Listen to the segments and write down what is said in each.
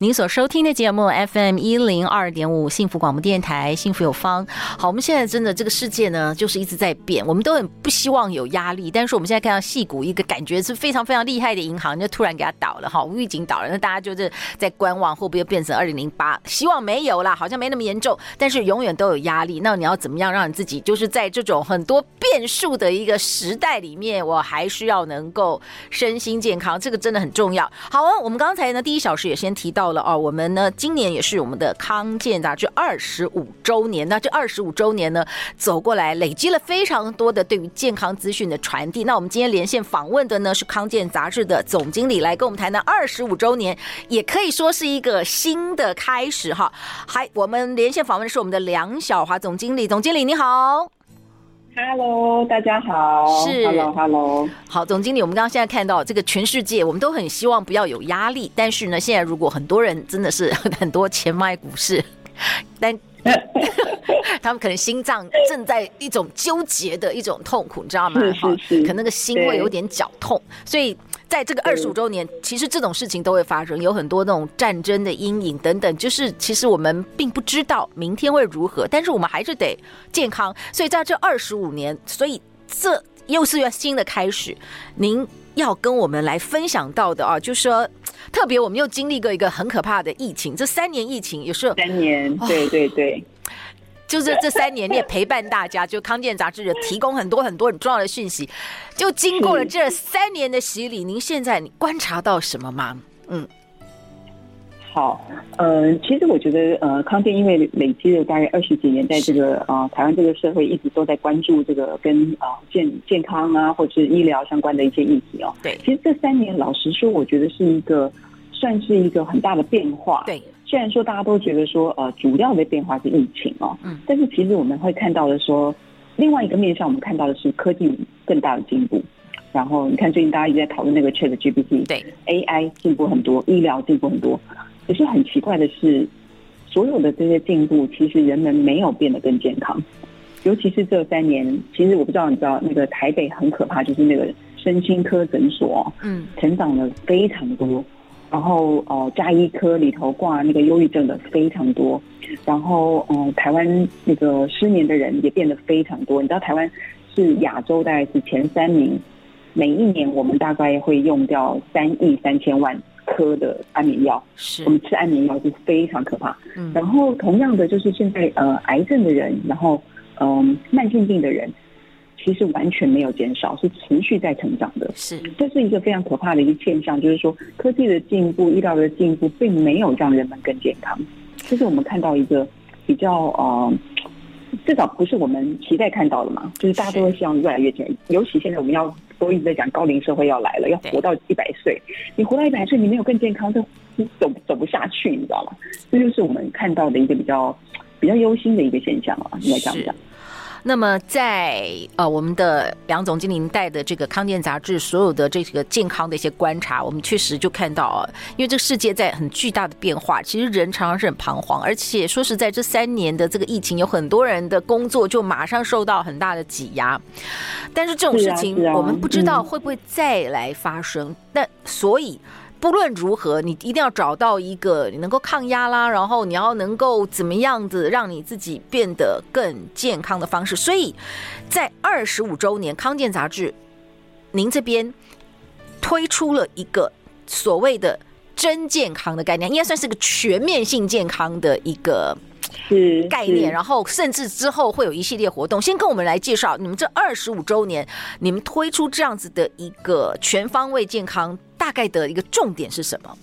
您所收听的节目 FM 一零二点五幸福广播电台，幸福有方。好，我们现在真的这个世界呢，就是一直在变，我们都很不希望有压力。但是我们现在看到矽谷一个感觉是非常非常厉害的银行，就突然给它倒了哈，无预警倒了，那大家就是在观望，会不会变成二零零八？希望没有啦，好像没那么严重，但是永远都有压力。那你要怎么样让你自己就是在这种很多变数的一个时代里面，我还需要能够身心健康，这个真的很重要。好啊，我们刚才呢第一小时也先提到。了哦，我们呢今年也是我们的康健杂志二十五周年。那这二十五周年呢，走过来累积了非常多的对于健康资讯的传递。那我们今天连线访问的呢是康健杂志的总经理，来跟我们谈谈二十五周年，也可以说是一个新的开始哈。还我们连线访问的是我们的梁晓华总经理，总经理你好。Hello，大家好。是，Hello，Hello。好，总经理，我们刚刚现在看到这个全世界，我们都很希望不要有压力。但是呢，现在如果很多人真的是 很多钱买股市，但 他们可能心脏正在一种纠结的一种痛苦，你知道吗？可能那个心会有点绞痛，所以。在这个二十五周年，其实这种事情都会发生，有很多那种战争的阴影等等。就是其实我们并不知道明天会如何，但是我们还是得健康。所以在这二十五年，所以这又是个新的开始。您要跟我们来分享到的啊，就是说，特别我们又经历过一个很可怕的疫情，这三年疫情有时候三年，对对对。就是这三年，你也陪伴大家，就康健杂志也提供很多很多很重要的讯息。就经过了这三年的洗礼，您现在你观察到什么吗？嗯，好，呃，其实我觉得，呃，康健因为累积了大概二十几年，在这个呃台湾这个社会一直都在关注这个跟啊、呃、健健康啊或者是医疗相关的一些议题哦。对，其实这三年老实说，我觉得是一个算是一个很大的变化。对。虽然说大家都觉得说，呃，主要的变化是疫情哦，嗯，但是其实我们会看到的说，另外一个面向，我们看到的是科技更大的进步。然后你看最近大家一直在讨论那个 ChatGPT，对，AI 进步很多，医疗进步很多。可是很奇怪的是，所有的这些进步，其实人们没有变得更健康。尤其是这三年，其实我不知道你知道，那个台北很可怕，就是那个身心科诊所，嗯，成长了非常多。然后，呃，家医科里头挂那个忧郁症的非常多，然后，呃，台湾那个失眠的人也变得非常多。你知道，台湾是亚洲大概是前三名，每一年我们大概会用掉三亿三千万颗的安眠药，是我们吃安眠药是非常可怕。嗯，然后同样的就是现在，呃，癌症的人，然后，嗯、呃，慢性病的人。其实完全没有减少，是持续在成长的。是，这是一个非常可怕的一个现象，就是说科技的进步、医疗的进步，并没有让人们更健康。这是我们看到一个比较呃，至少不是我们期待看到的嘛。就是大家都会希望越来越健，尤其现在我们要都一直在讲高龄社会要来了，要活到一百岁。你活到一百岁，你没有更健康，就走走不下去，你知道吗？这就是我们看到的一个比较比较忧心的一个现象啊，应该这样讲。那么在呃我们的梁总经理带的这个康健杂志，所有的这个健康的一些观察，我们确实就看到啊，因为这个世界在很巨大的变化，其实人常常是很彷徨，而且说实在，这三年的这个疫情，有很多人的工作就马上受到很大的挤压，但是这种事情我们不知道会不会再来发生，那所以。不论如何，你一定要找到一个你能够抗压啦，然后你要能够怎么样子让你自己变得更健康的方式。所以在二十五周年康健杂志，您这边推出了一个所谓的真健康的概念，应该算是个全面性健康的一个概念。然后甚至之后会有一系列活动。先跟我们来介绍你们这二十五周年，你们推出这样子的一个全方位健康。大概的一个重点是什么？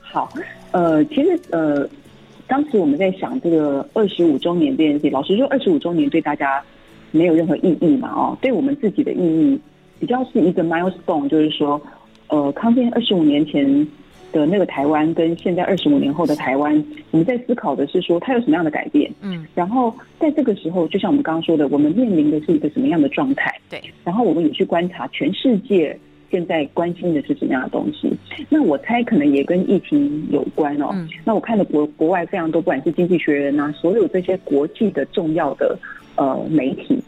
好，呃，其实呃，当时我们在想这个二十五周年这件事，老实说，二十五周年对大家没有任何意义嘛，哦，对我们自己的意义比较是一个 milestone，就是说，呃，康健二十五年前的那个台湾，跟现在二十五年后的台湾，我们在思考的是说，它有什么样的改变？嗯，然后在这个时候，就像我们刚刚说的，我们面临的是一个什么样的状态？对，然后我们也去观察全世界现在关心的是什么样的东西。那我猜可能也跟疫情有关哦。嗯，那我看了国国外非常多，不管是经济学人啊，所有这些国际的重要的呃媒体，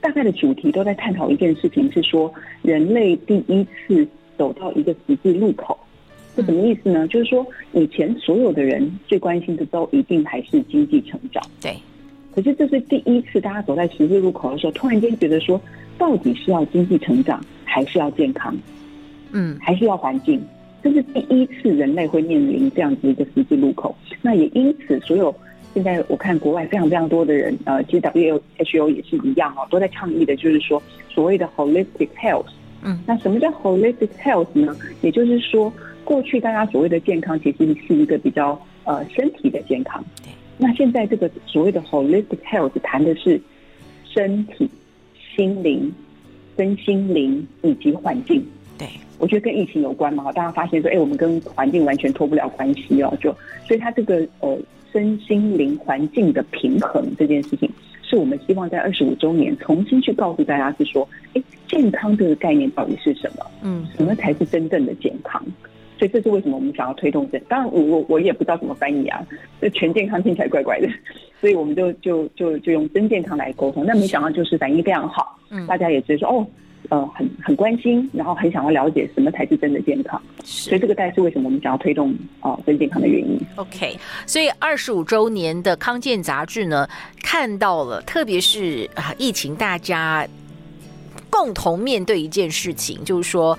大概的主题都在探讨一件事情，是说人类第一次走到一个十字路口。是什么意思呢？就是说，以前所有的人最关心的都一定还是经济成长。对。可是这是第一次，大家走在十字路口的时候，突然间觉得说，到底是要经济成长，还是要健康？嗯，还是要环境？这是第一次人类会面临这样子一个十字路口。那也因此，所有现在我看国外非常非常多的人，呃，其实 WHO 也是一样哦，都在倡议的，就是说所谓的 holistic health。嗯，那什么叫 holistic health 呢？也就是说。过去大家所谓的健康，其实是一个比较呃身体的健康。对那现在这个所谓的 holistic health 谈的是身体、心灵、身心灵以及环境。对，我觉得跟疫情有关嘛。大家发现说，哎，我们跟环境完全脱不了关系哦。就所以它这个呃身心灵环境的平衡这件事情，是我们希望在二十五周年重新去告诉大家，是说，哎，健康这个概念到底是什么？嗯，什么才是真正的健康？所以这是为什么我们想要推动这？当然我，我我也不知道怎么翻译啊。这全健康听起来怪怪的，所以我们就就就就用真健康来沟通。那没想到就是反应非常好，嗯，大家也觉得说哦，呃，很很关心，然后很想要了解什么才是真的健康。所以这个大概是为什么我们想要推动啊、呃、真健康的原因。OK，所以二十五周年的康健杂志呢，看到了，特别是啊疫情，大家共同面对一件事情，就是说。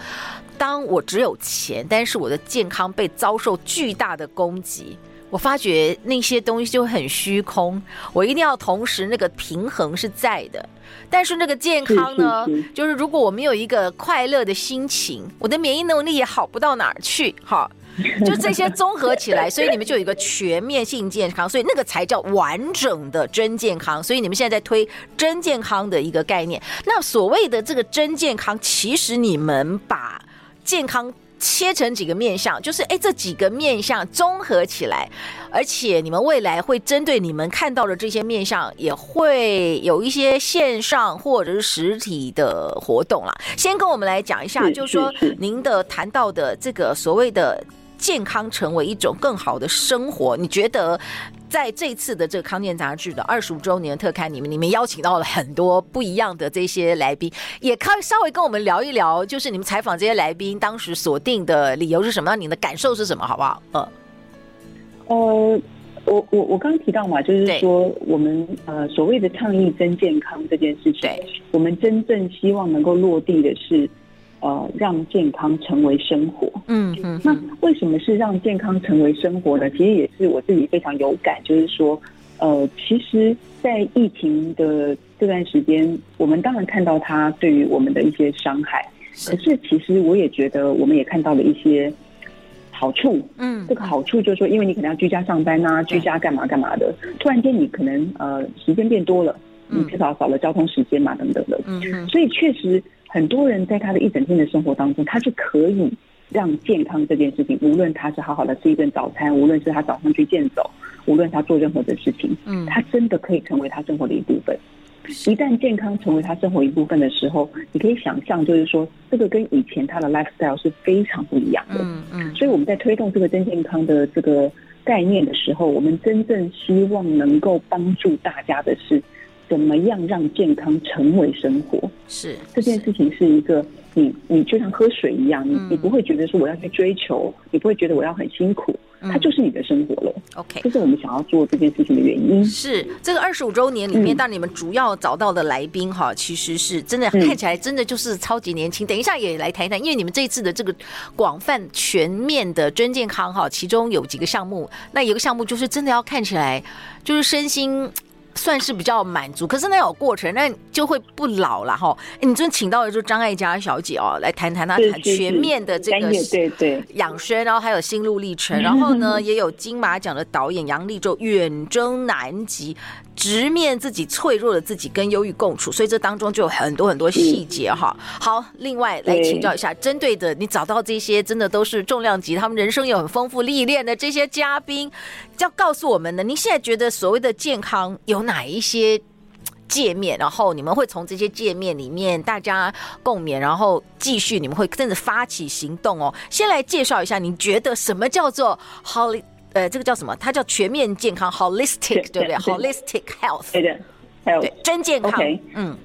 当我只有钱，但是我的健康被遭受巨大的攻击，我发觉那些东西就很虚空。我一定要同时那个平衡是在的，但是那个健康呢，就是如果我没有一个快乐的心情，我的免疫能力也好不到哪儿去。哈，就这些综合起来，所以你们就有一个全面性健康，所以那个才叫完整的真健康。所以你们现在在推真健康的一个概念。那所谓的这个真健康，其实你们把健康切成几个面相，就是哎，这几个面相综合起来，而且你们未来会针对你们看到的这些面相，也会有一些线上或者是实体的活动啦。先跟我们来讲一下，就是说您的谈到的这个所谓的健康成为一种更好的生活，你觉得？在这次的这个康健杂志的二十五周年特刊里面，你们邀请到了很多不一样的这些来宾，也可以稍微跟我们聊一聊，就是你们采访这些来宾当时锁定的理由是什么？你的感受是什么？好不好？呃，呃，我我我刚刚提到嘛，就是说我们呃所谓的倡议真健康这件事情，对，我们真正希望能够落地的是。呃，让健康成为生活。嗯嗯，那为什么是让健康成为生活呢？其实也是我自己非常有感，就是说，呃，其实，在疫情的这段时间，我们当然看到它对于我们的一些伤害，可是其实我也觉得，我们也看到了一些好处。嗯，这个好处就是说，因为你可能要居家上班啊，居家干嘛干嘛的，突然间你可能呃时间变多了，你至少少了交通时间嘛，等等的。嗯嗯，所以确实。很多人在他的一整天的生活当中，他是可以让健康这件事情，无论他是好好的吃一顿早餐，无论是他早上去健走，无论他做任何的事情，嗯，他真的可以成为他生活的一部分。一旦健康成为他生活一部分的时候，你可以想象，就是说，这个跟以前他的 lifestyle 是非常不一样的。嗯嗯。所以我们在推动这个真健康的这个概念的时候，我们真正希望能够帮助大家的是。怎么样让健康成为生活？是这件事情是一个你你就像喝水一样，你你不会觉得说我要去追求，你不会觉得我要很辛苦，它就是你的生活了。OK，这是我们想要做这件事情的原因。是这个二十五周年里面，当你们主要找到的来宾哈，其实是真的看起来真的就是超级年轻。等一下也来谈一谈，因为你们这一次的这个广泛全面的真健康哈，其中有几个项目，那有个项目就是真的要看起来就是身心。算是比较满足，可是那有过程，那就会不老了哈。你真请到的就是张艾嘉小姐哦，来谈谈她全面的这个对对养生，然后还有心路历程，然后呢也有金马奖的导演杨丽洲远征南极，直面自己脆弱的自己，跟忧郁共处，所以这当中就有很多很多细节哈。好，另外来请教一下，针对的你找到这些真的都是重量级，他们人生有很丰富历练的这些嘉宾，要告诉我们呢，您现在觉得所谓的健康有哪一些界面？然后你们会从这些界面里面大家共勉，然后继续你们会真的发起行动哦。先来介绍一下，你觉得什么叫做 holy？呃，这个叫什么？它叫全面健康，holistic，对不对？holistic health，对的，health，真健康。嗯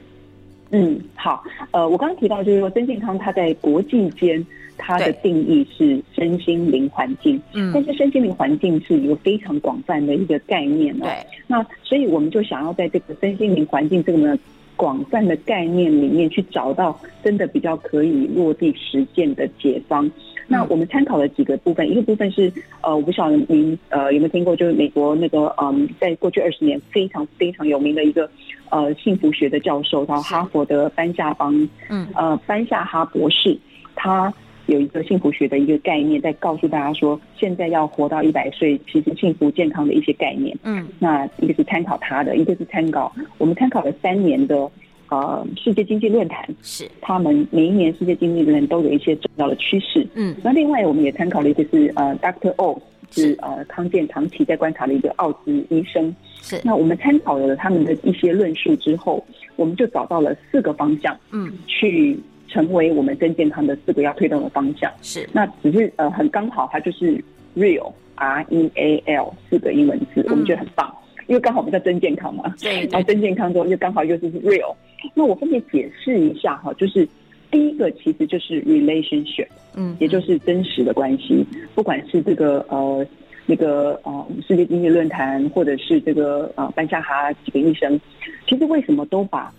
嗯，好。呃，我刚刚提到就是说，真健康它在国际间它的定义是身心灵环境。嗯，但是身心灵环境是一个非常广泛的一个概念哦。对。那所以我们就想要在这个身心灵环境这个呢广泛的概念里面去找到真的比较可以落地实践的解方。那我们参考了几个部分，一个部分是呃，我不晓得您呃有没有听过，就是美国那个嗯，在过去二十年非常非常有名的一个呃幸福学的教授，然后哈佛的班夏邦，嗯。呃班夏哈博士，他有一个幸福学的一个概念，在告诉大家说，现在要活到一百岁，其实幸福健康的一些概念，嗯，那一个是参考他的，一个是参考我们参考了三年的。呃，世界经济论坛。是。他们每一年世界经济论坛都有一些重要的趋势。嗯，那另外我们也参考了一个是呃 Doctor O 是呃康健长期在观察的一个奥兹医生。是，那我们参考了他们的一些论述之后，我们就找到了四个方向，嗯，去成为我们真健康的四个要推动的方向。是，那只是呃很刚好，它就是 Real R E A L 四个英文字，嗯、我们觉得很棒。因为刚好我们在真健康嘛，对，然后真健康之后又刚好又是 real，那我分别解释一下哈，就是第一个其实就是 relationship，嗯，也就是真实的关系，不管是这个呃那个呃世界经济论坛，或者是这个呃班夏哈几个医生，其实为什么都把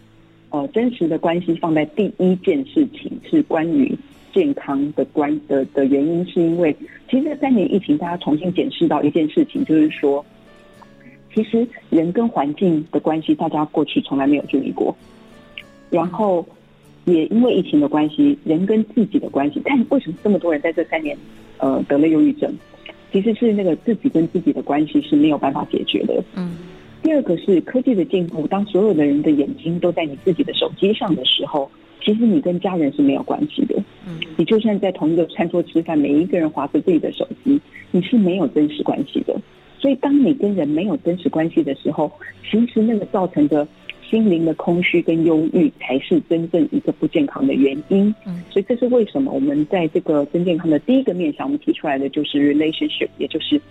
呃真实的关系放在第一件事情，是关于健康的关的的原因，是因为其实这三年疫情，大家重新检视到一件事情，就是说。其实人跟环境的关系，大家过去从来没有注意过。然后也因为疫情的关系，人跟自己的关系，但为什么这么多人在这三年呃得了忧郁症？其实是那个自己跟自己的关系是没有办法解决的。嗯。第二个是科技的进步，当所有的人的眼睛都在你自己的手机上的时候，其实你跟家人是没有关系的。嗯。你就算在同一个餐桌吃饭，每一个人划着自己的手机，你是没有真实关系的。所以，当你跟人没有真实关系的时候，其实那个造成的心灵的空虚跟忧郁，才是真正一个不健康的原因。嗯，所以这是为什么我们在这个真健康的第一个面向，我们提出来的就是 relationship，也就是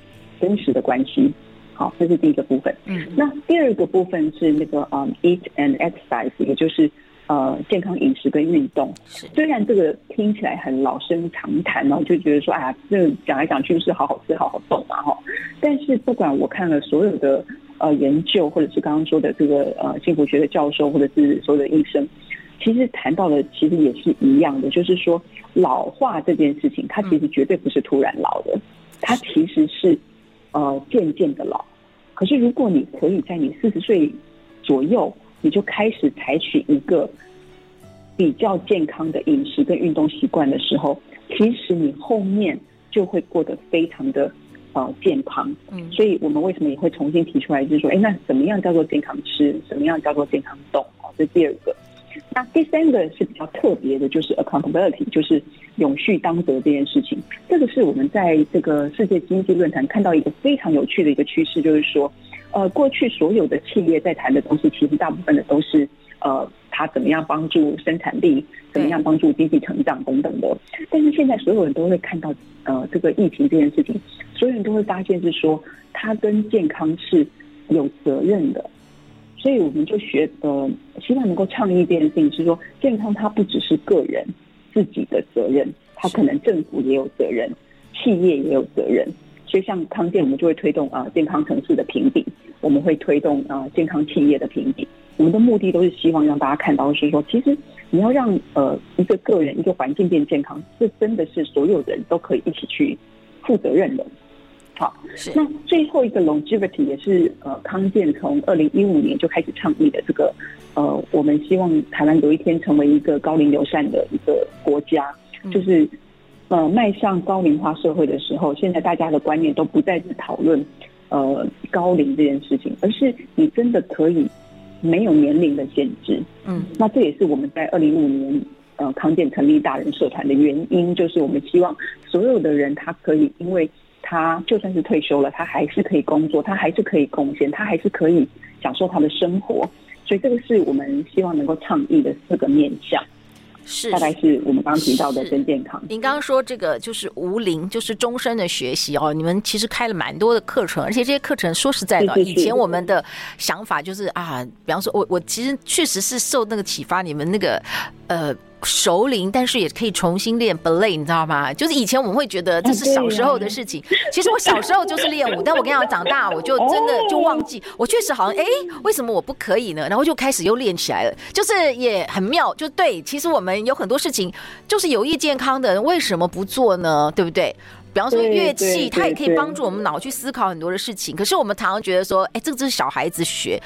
真实的关系。好，这是第一个部分。嗯，那第二个部分是那个嗯 eat and exercise，也就是。呃，健康饮食跟运动，虽然这个听起来很老生常谈哦，就觉得说，哎呀，这讲来讲去是好好吃、好好动嘛，哈。但是不管我看了所有的呃研究，或者是刚刚说的这个呃幸福学的教授，或者是所有的医生，其实谈到的其实也是一样的，就是说老化这件事情，它其实绝对不是突然老的，它其实是呃渐渐的老。可是如果你可以在你四十岁左右，你就开始采取一个比较健康的饮食跟运动习惯的时候，其实你后面就会过得非常的呃健康。嗯，所以我们为什么也会重新提出来，就是说，哎，那怎么样叫做健康吃？什么样叫做健康动？哦，这是第二个。那第三个是比较特别的，就是 accountability，就是永续当责这件事情。这个是我们在这个世界经济论坛看到一个非常有趣的一个趋势，就是说。呃，过去所有的企业在谈的东西，其实大部分的都是呃，它怎么样帮助生产力，怎么样帮助经济成长等等的。但是现在所有人都会看到，呃，这个疫情这件事情，所有人都会发现是说，它跟健康是有责任的。所以我们就学呃，希望能够倡议这件事情，是说健康它不只是个人自己的责任，它可能政府也有责任，企业也有责任。所以像康健，我们就会推动啊健康城市的评比，我们会推动啊健康企业的评比。我们的目的都是希望让大家看到，是说其实你要让呃一个个人、一个环境变健康，这真的是所有人都可以一起去负责任的。好，是。那最后一个 longevity 也是呃康健从二零一五年就开始倡议的这个呃，我们希望台湾有一天成为一个高龄友善的一个国家，嗯、就是呃迈向高龄化社会的时候，现在大家的观念都不再是讨论呃高龄这件事情，而是你真的可以没有年龄的限制。嗯，那这也是我们在二零一五年呃康健成立大人社团的原因，就是我们希望所有的人他可以因为。他就算是退休了，他还是可以工作，他还是可以贡献，他还是可以享受他的生活。所以这个是我们希望能够倡议的四个面向，是大概是我们刚刚提到的真健康。您刚刚说这个就是无龄，就是终身的学习哦。你们其实开了蛮多的课程，而且这些课程说实在的，以前我们的想法就是啊，比方说我我其实确实是受那个启发，你们那个呃。熟龄，但是也可以重新练 ballet，你知道吗？就是以前我们会觉得这是小时候的事情。其实我小时候就是练舞，但我跟你讲，长大我就真的就忘记。我确实好像哎，为什么我不可以呢？然后就开始又练起来了，就是也很妙。就对，其实我们有很多事情就是有益健康的人，为什么不做呢？对不对？比方说乐器，它也可以帮助我们脑去思考很多的事情。可是我们常常觉得说，哎，这个是小孩子学。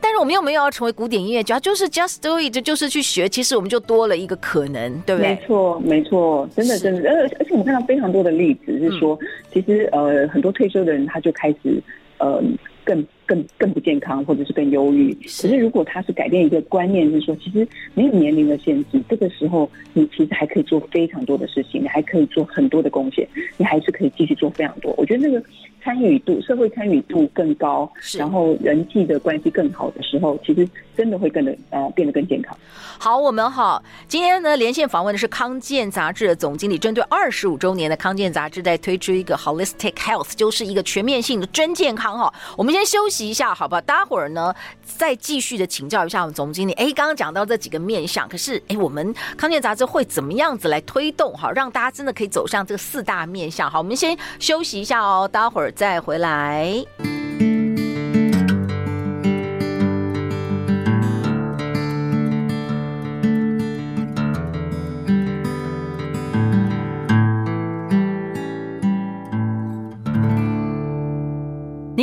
但是我们又没有要成为古典音乐家，就是 just do it，就是去学。其实我们就多了一个可能，对不对？没错，没错，真的，真的。而而且我们看到非常多的例子，是说，其实呃，很多退休的人他就开始呃。更更更不健康，或者是更忧郁。可是如果他是改变一个观念，是说其实没有年龄的限制，这个时候你其实还可以做非常多的事情，你还可以做很多的贡献，你还是可以继续做非常多。我觉得那个参与度、社会参与度更高，然后人际的关系更好的时候，其实真的会更的呃变得更健康。好，我们好，今天呢连线访问的是康健杂志的总经理，针对二十五周年的康健杂志在推出一个 Holistic Health，就是一个全面性的真健康哈。我们。先休息一下，好不好？待会儿呢，再继续的请教一下我们总经理。哎，刚刚讲到这几个面相，可是哎，我们康健杂志会怎么样子来推动？哈，让大家真的可以走向这四大面相。好，我们先休息一下哦，待会儿再回来。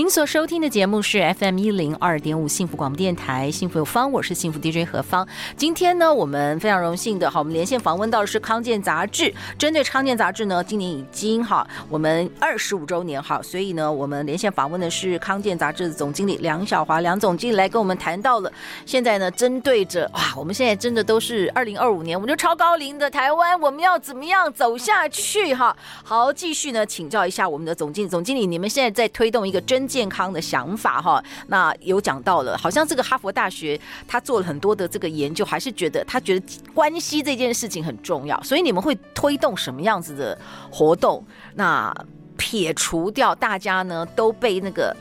您所收听的节目是 FM 一零二点五幸福广播电台，幸福有方，我是幸福 DJ 何芳。今天呢，我们非常荣幸的，好，我们连线访问到的是康健杂志。针对康健杂志呢，今年已经哈，我们二十五周年哈，所以呢，我们连线访问的是康健杂志的总经理梁晓华梁总经理来跟我们谈到了。现在呢，针对着哇，我们现在真的都是二零二五年，我们就超高龄的台湾，我们要怎么样走下去哈？好，继续呢，请教一下我们的总经理，总经理，你们现在在推动一个真。健康的想法哈，那有讲到了，好像这个哈佛大学他做了很多的这个研究，还是觉得他觉得关系这件事情很重要，所以你们会推动什么样子的活动？那撇除掉大家呢都被那个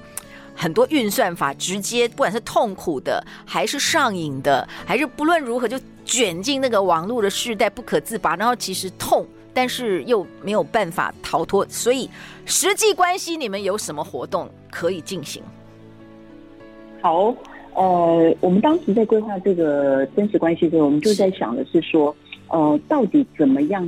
很多运算法直接，不管是痛苦的，还是上瘾的，还是不论如何就卷进那个网络的世代不可自拔，然后其实痛。但是又没有办法逃脱，所以实际关系你们有什么活动可以进行？好，呃，我们当时在规划这个真实关系的时候，我们就在想的是说，呃，到底怎么样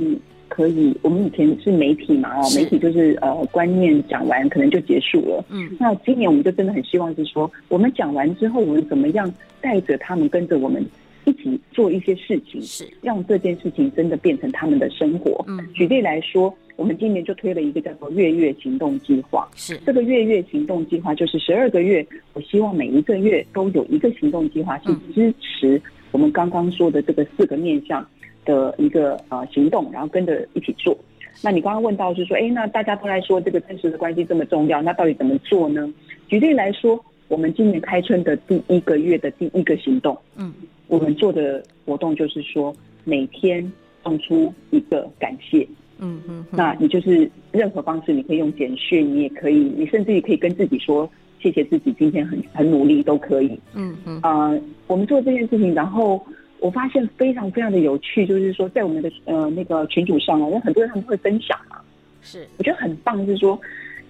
可以？我们以前是媒体嘛，哦，媒体就是呃观念讲完可能就结束了，嗯，那今年我们就真的很希望是说，我们讲完之后，我们怎么样带着他们跟着我们。一起做一些事情，是让这件事情真的变成他们的生活。嗯，举例来说，我们今年就推了一个叫做“月月行动计划”。是这个“月月行动计划”就是十二个月，我希望每一个月都有一个行动计划，去支持我们刚刚说的这个四个面向的一个呃行动，然后跟着一起做。那你刚刚问到是说，哎，那大家都来说这个真实的关系这么重要，那到底怎么做呢？举例来说，我们今年开春的第一个月的第一个行动，嗯。我们做的活动就是说，每天送出一个感谢，嗯嗯，那你就是任何方式，你可以用简讯，你也可以，你甚至于可以跟自己说谢谢自己今天很很努力都可以，嗯嗯，啊，我们做这件事情，然后我发现非常非常的有趣，就是说在我们的呃那个群组上啊，有很多人他们会分享嘛，是，我觉得很棒，就是说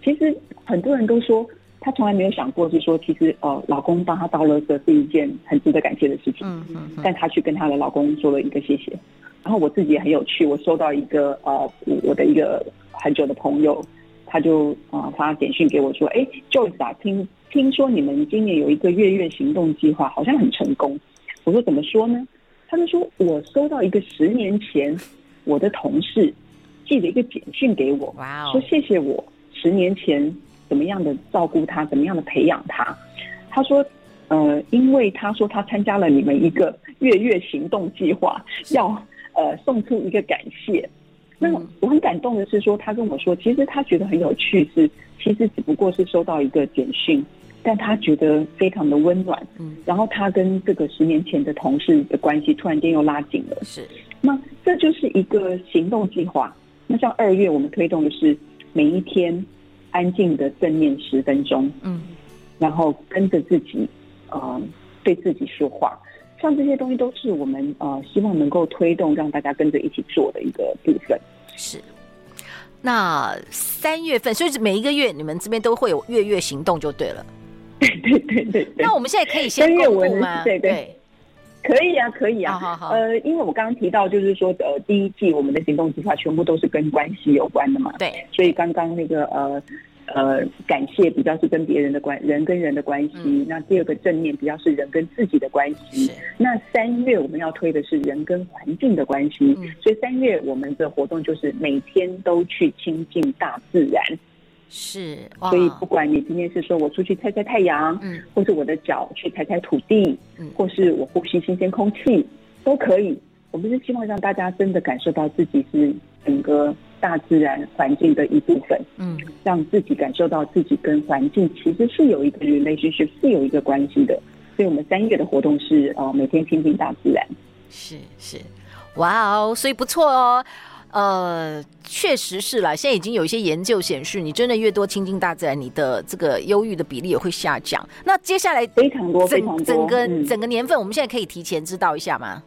其实很多人都说。她从来没有想过，是说其实呃，老公帮她倒垃圾是一件很值得感谢的事情。嗯嗯。但她去跟她的老公说了一个谢谢，然后我自己也很有趣，我收到一个呃，我的一个很久的朋友，他就啊发简讯给我说：“哎，Joyce 啊，听听说你们今年有一个月月行动计划，好像很成功。”我说：“怎么说呢？”他就说：“我收到一个十年前我的同事寄了一个简讯给我，说谢谢我十年前怎么样的照顾他，怎么样的培养他。”他说：“呃，因为他说他参加了你们一个月月行动计划，要呃送出一个感谢。”那我很感动的是说，他跟我说，其实他觉得很有趣，是其实只不过是收到一个简讯，但他觉得非常的温暖。嗯，然后他跟这个十年前的同事的关系突然间又拉近了。是，那这就是一个行动计划。那像二月我们推动的是每一天安静的正念十分钟，嗯，然后跟着自己，呃，对自己说话。像这些东西都是我们呃希望能够推动让大家跟着一起做的一个部分。是。那三月份，所以每一个月你们这边都会有月月行动就对了。对对对对。那我们现在可以先公布吗？对对，对。可以啊，可以啊。好好好。呃，因为我刚刚提到就是说呃第一季我们的行动计划全部都是跟关系有关的嘛。对。所以刚刚那个呃。呃，感谢比较是跟别人的关，人跟人的关系。嗯、那第二个正面比较是人跟自己的关系。那三月我们要推的是人跟环境的关系。嗯、所以三月我们的活动就是每天都去亲近大自然。是，所以不管你今天是说我出去晒晒太阳，嗯，或是我的脚去踩踩土地，嗯，或是我呼吸新鲜空气，都可以。我们是希望让大家真的感受到自己是整个。大自然环境的一部分，嗯，让自己感受到自己跟环境其实是有一个 relationship，是有一个关系的。所以，我们三月的活动是呃每天亲近大自然，是是，哇哦，所以不错哦，呃，确实是啦。现在已经有一些研究显示，你真的越多亲近大自然，你的这个忧郁的比例也会下降。那接下来非常多非常多，整个、嗯、整个年份，我们现在可以提前知道一下吗？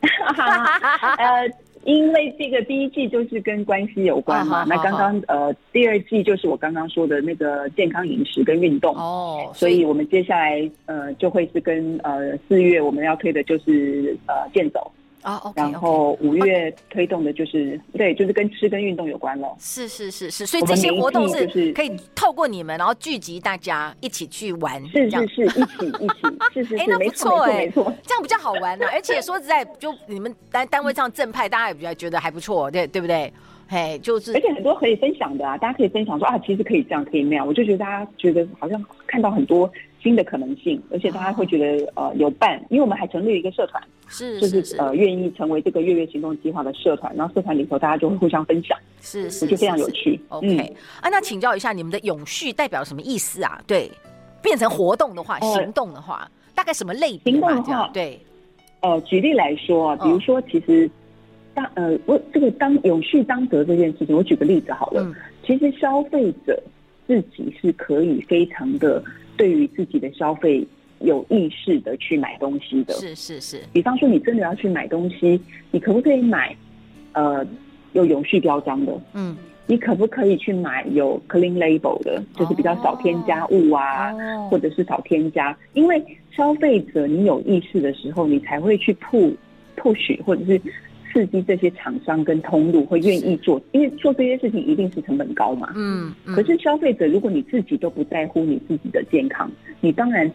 呃。因为这个第一季就是跟关系有关嘛，那刚刚呃第二季就是我刚刚说的那个健康饮食跟运动哦，所以我们接下来呃就会是跟呃四月我们要推的就是呃健走。啊、oh, okay, okay. 然后五月推动的就是.对，就是跟吃跟运动有关了。是是是是，所以这些活动是可以透过你们，然后聚集大家一起去玩。是是是，一起一起，是是 是，哎，那不错哎，没错，这样比较好玩呢、啊。而且说实在，就你们单单位上正派，大家也比较觉得还不错，对对不对？嘿，就是，而且很多可以分享的啊，大家可以分享说啊，其实可以这样，可以那样。我就觉得大家觉得好像看到很多。新的可能性，而且大家会觉得呃有伴，因为我们还成立了一个社团，是就是呃愿意成为这个月月行动计划的社团，然后社团里头大家就会互相分享，是是，就非常有趣。OK，啊，那请教一下你们的永续代表什么意思啊？对，变成活动的话，行动的话，大概什么类别？行动的话，对，呃，举例来说啊，比如说其实当呃我这个当永续当得这件事情，我举个例子好了，其实消费者自己是可以非常的。对于自己的消费有意识的去买东西的，是是是。比方说，你真的要去买东西，你可不可以买呃有永续标章的？嗯，你可不可以去买有 clean label 的，就是比较少添加物啊，哦、或者是少添加？因为消费者你有意识的时候，你才会去 push push 或者是。刺激这些厂商跟通路会愿意做，因为做这些事情一定是成本高嘛。嗯。嗯。可是消费者，如果你自己都不在乎你自己的健康，你当然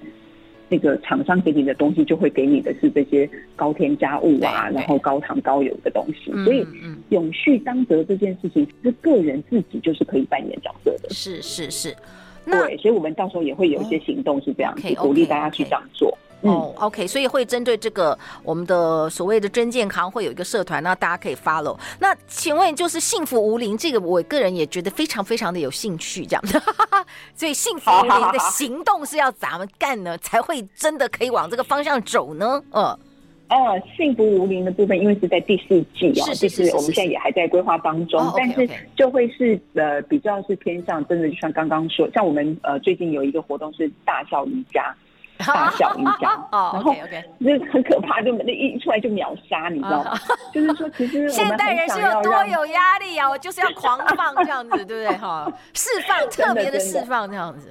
那个厂商给你的东西就会给你的是这些高添加物啊，然后高糖高油的东西。所以，永续当得这件事情，是个人自己就是可以扮演角色的。是是是。对，所以我们到时候也会有一些行动是这样子，鼓励大家去这样做。哦、oh，OK，所以会针对这个我们的所谓的真健康，会有一个社团，那大家可以 follow。那请问，就是幸福无龄这个，我个人也觉得非常非常的有兴趣，这样的。所以幸福无龄的行动是要怎么干呢？才会真的可以往这个方向走呢？嗯，哦，幸福无龄的部分，因为是在第四季啊，就是我们现在也还在规划当中，但是就会是呃比较是偏向真的，就像刚刚说，像我们呃最近有一个活动是大笑瑜伽。大笑瑜伽，然后就很可怕，就那一出来就秒杀，你知道吗？就是说，其实 现代人是有多有压力啊！我就是要狂放这样子，对不对？哈，释放特别的释放这样子。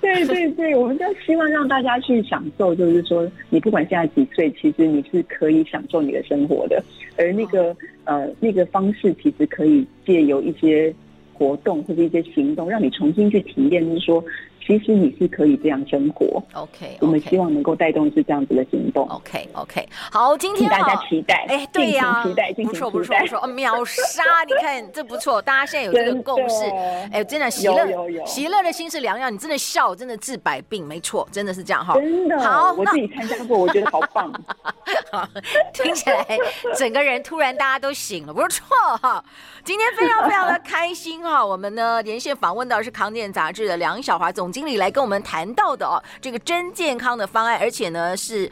对对对，我们就希望让大家去享受，就是说，你不管现在几岁，其实你是可以享受你的生活的。而那个呃，那个方式其实可以借由一些。活动或者一些行动，让你重新去体验，就是说。其实你是可以这样生活。OK，我们希望能够带动是这样子的行动。OK，OK，好，今天大家期待。哎，对呀，期待，不错，不错，不错，秒杀！你看这不错，大家现在有这个共识。哎，真的喜乐，喜乐的心是良药。你真的笑，真的治百病，没错，真的是这样哈。真的，好，我自己参加过，我觉得好棒。听起来整个人突然大家都醒了，不错哈。今天非常非常的开心哈，我们呢连线访问到是康健杂志的梁小华总经理来跟我们谈到的哦，这个真健康的方案，而且呢是。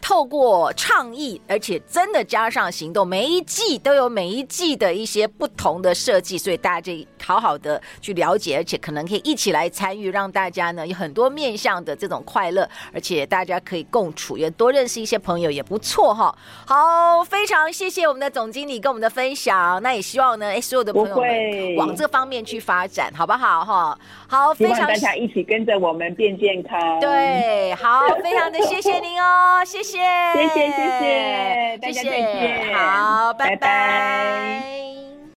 透过倡议，而且真的加上行动，每一季都有每一季的一些不同的设计，所以大家就好好的去了解，而且可能可以一起来参与，让大家呢有很多面向的这种快乐，而且大家可以共处，也多认识一些朋友，也不错哈。好，非常谢谢我们的总经理跟我们的分享，那也希望呢，哎，所有的朋友们往这方面去发展，好不好哈？好，非常大家一起跟着我们变健康。对，好，非常的谢谢您哦，谢谢。谢谢谢谢，大家再见，好，拜拜。拜拜。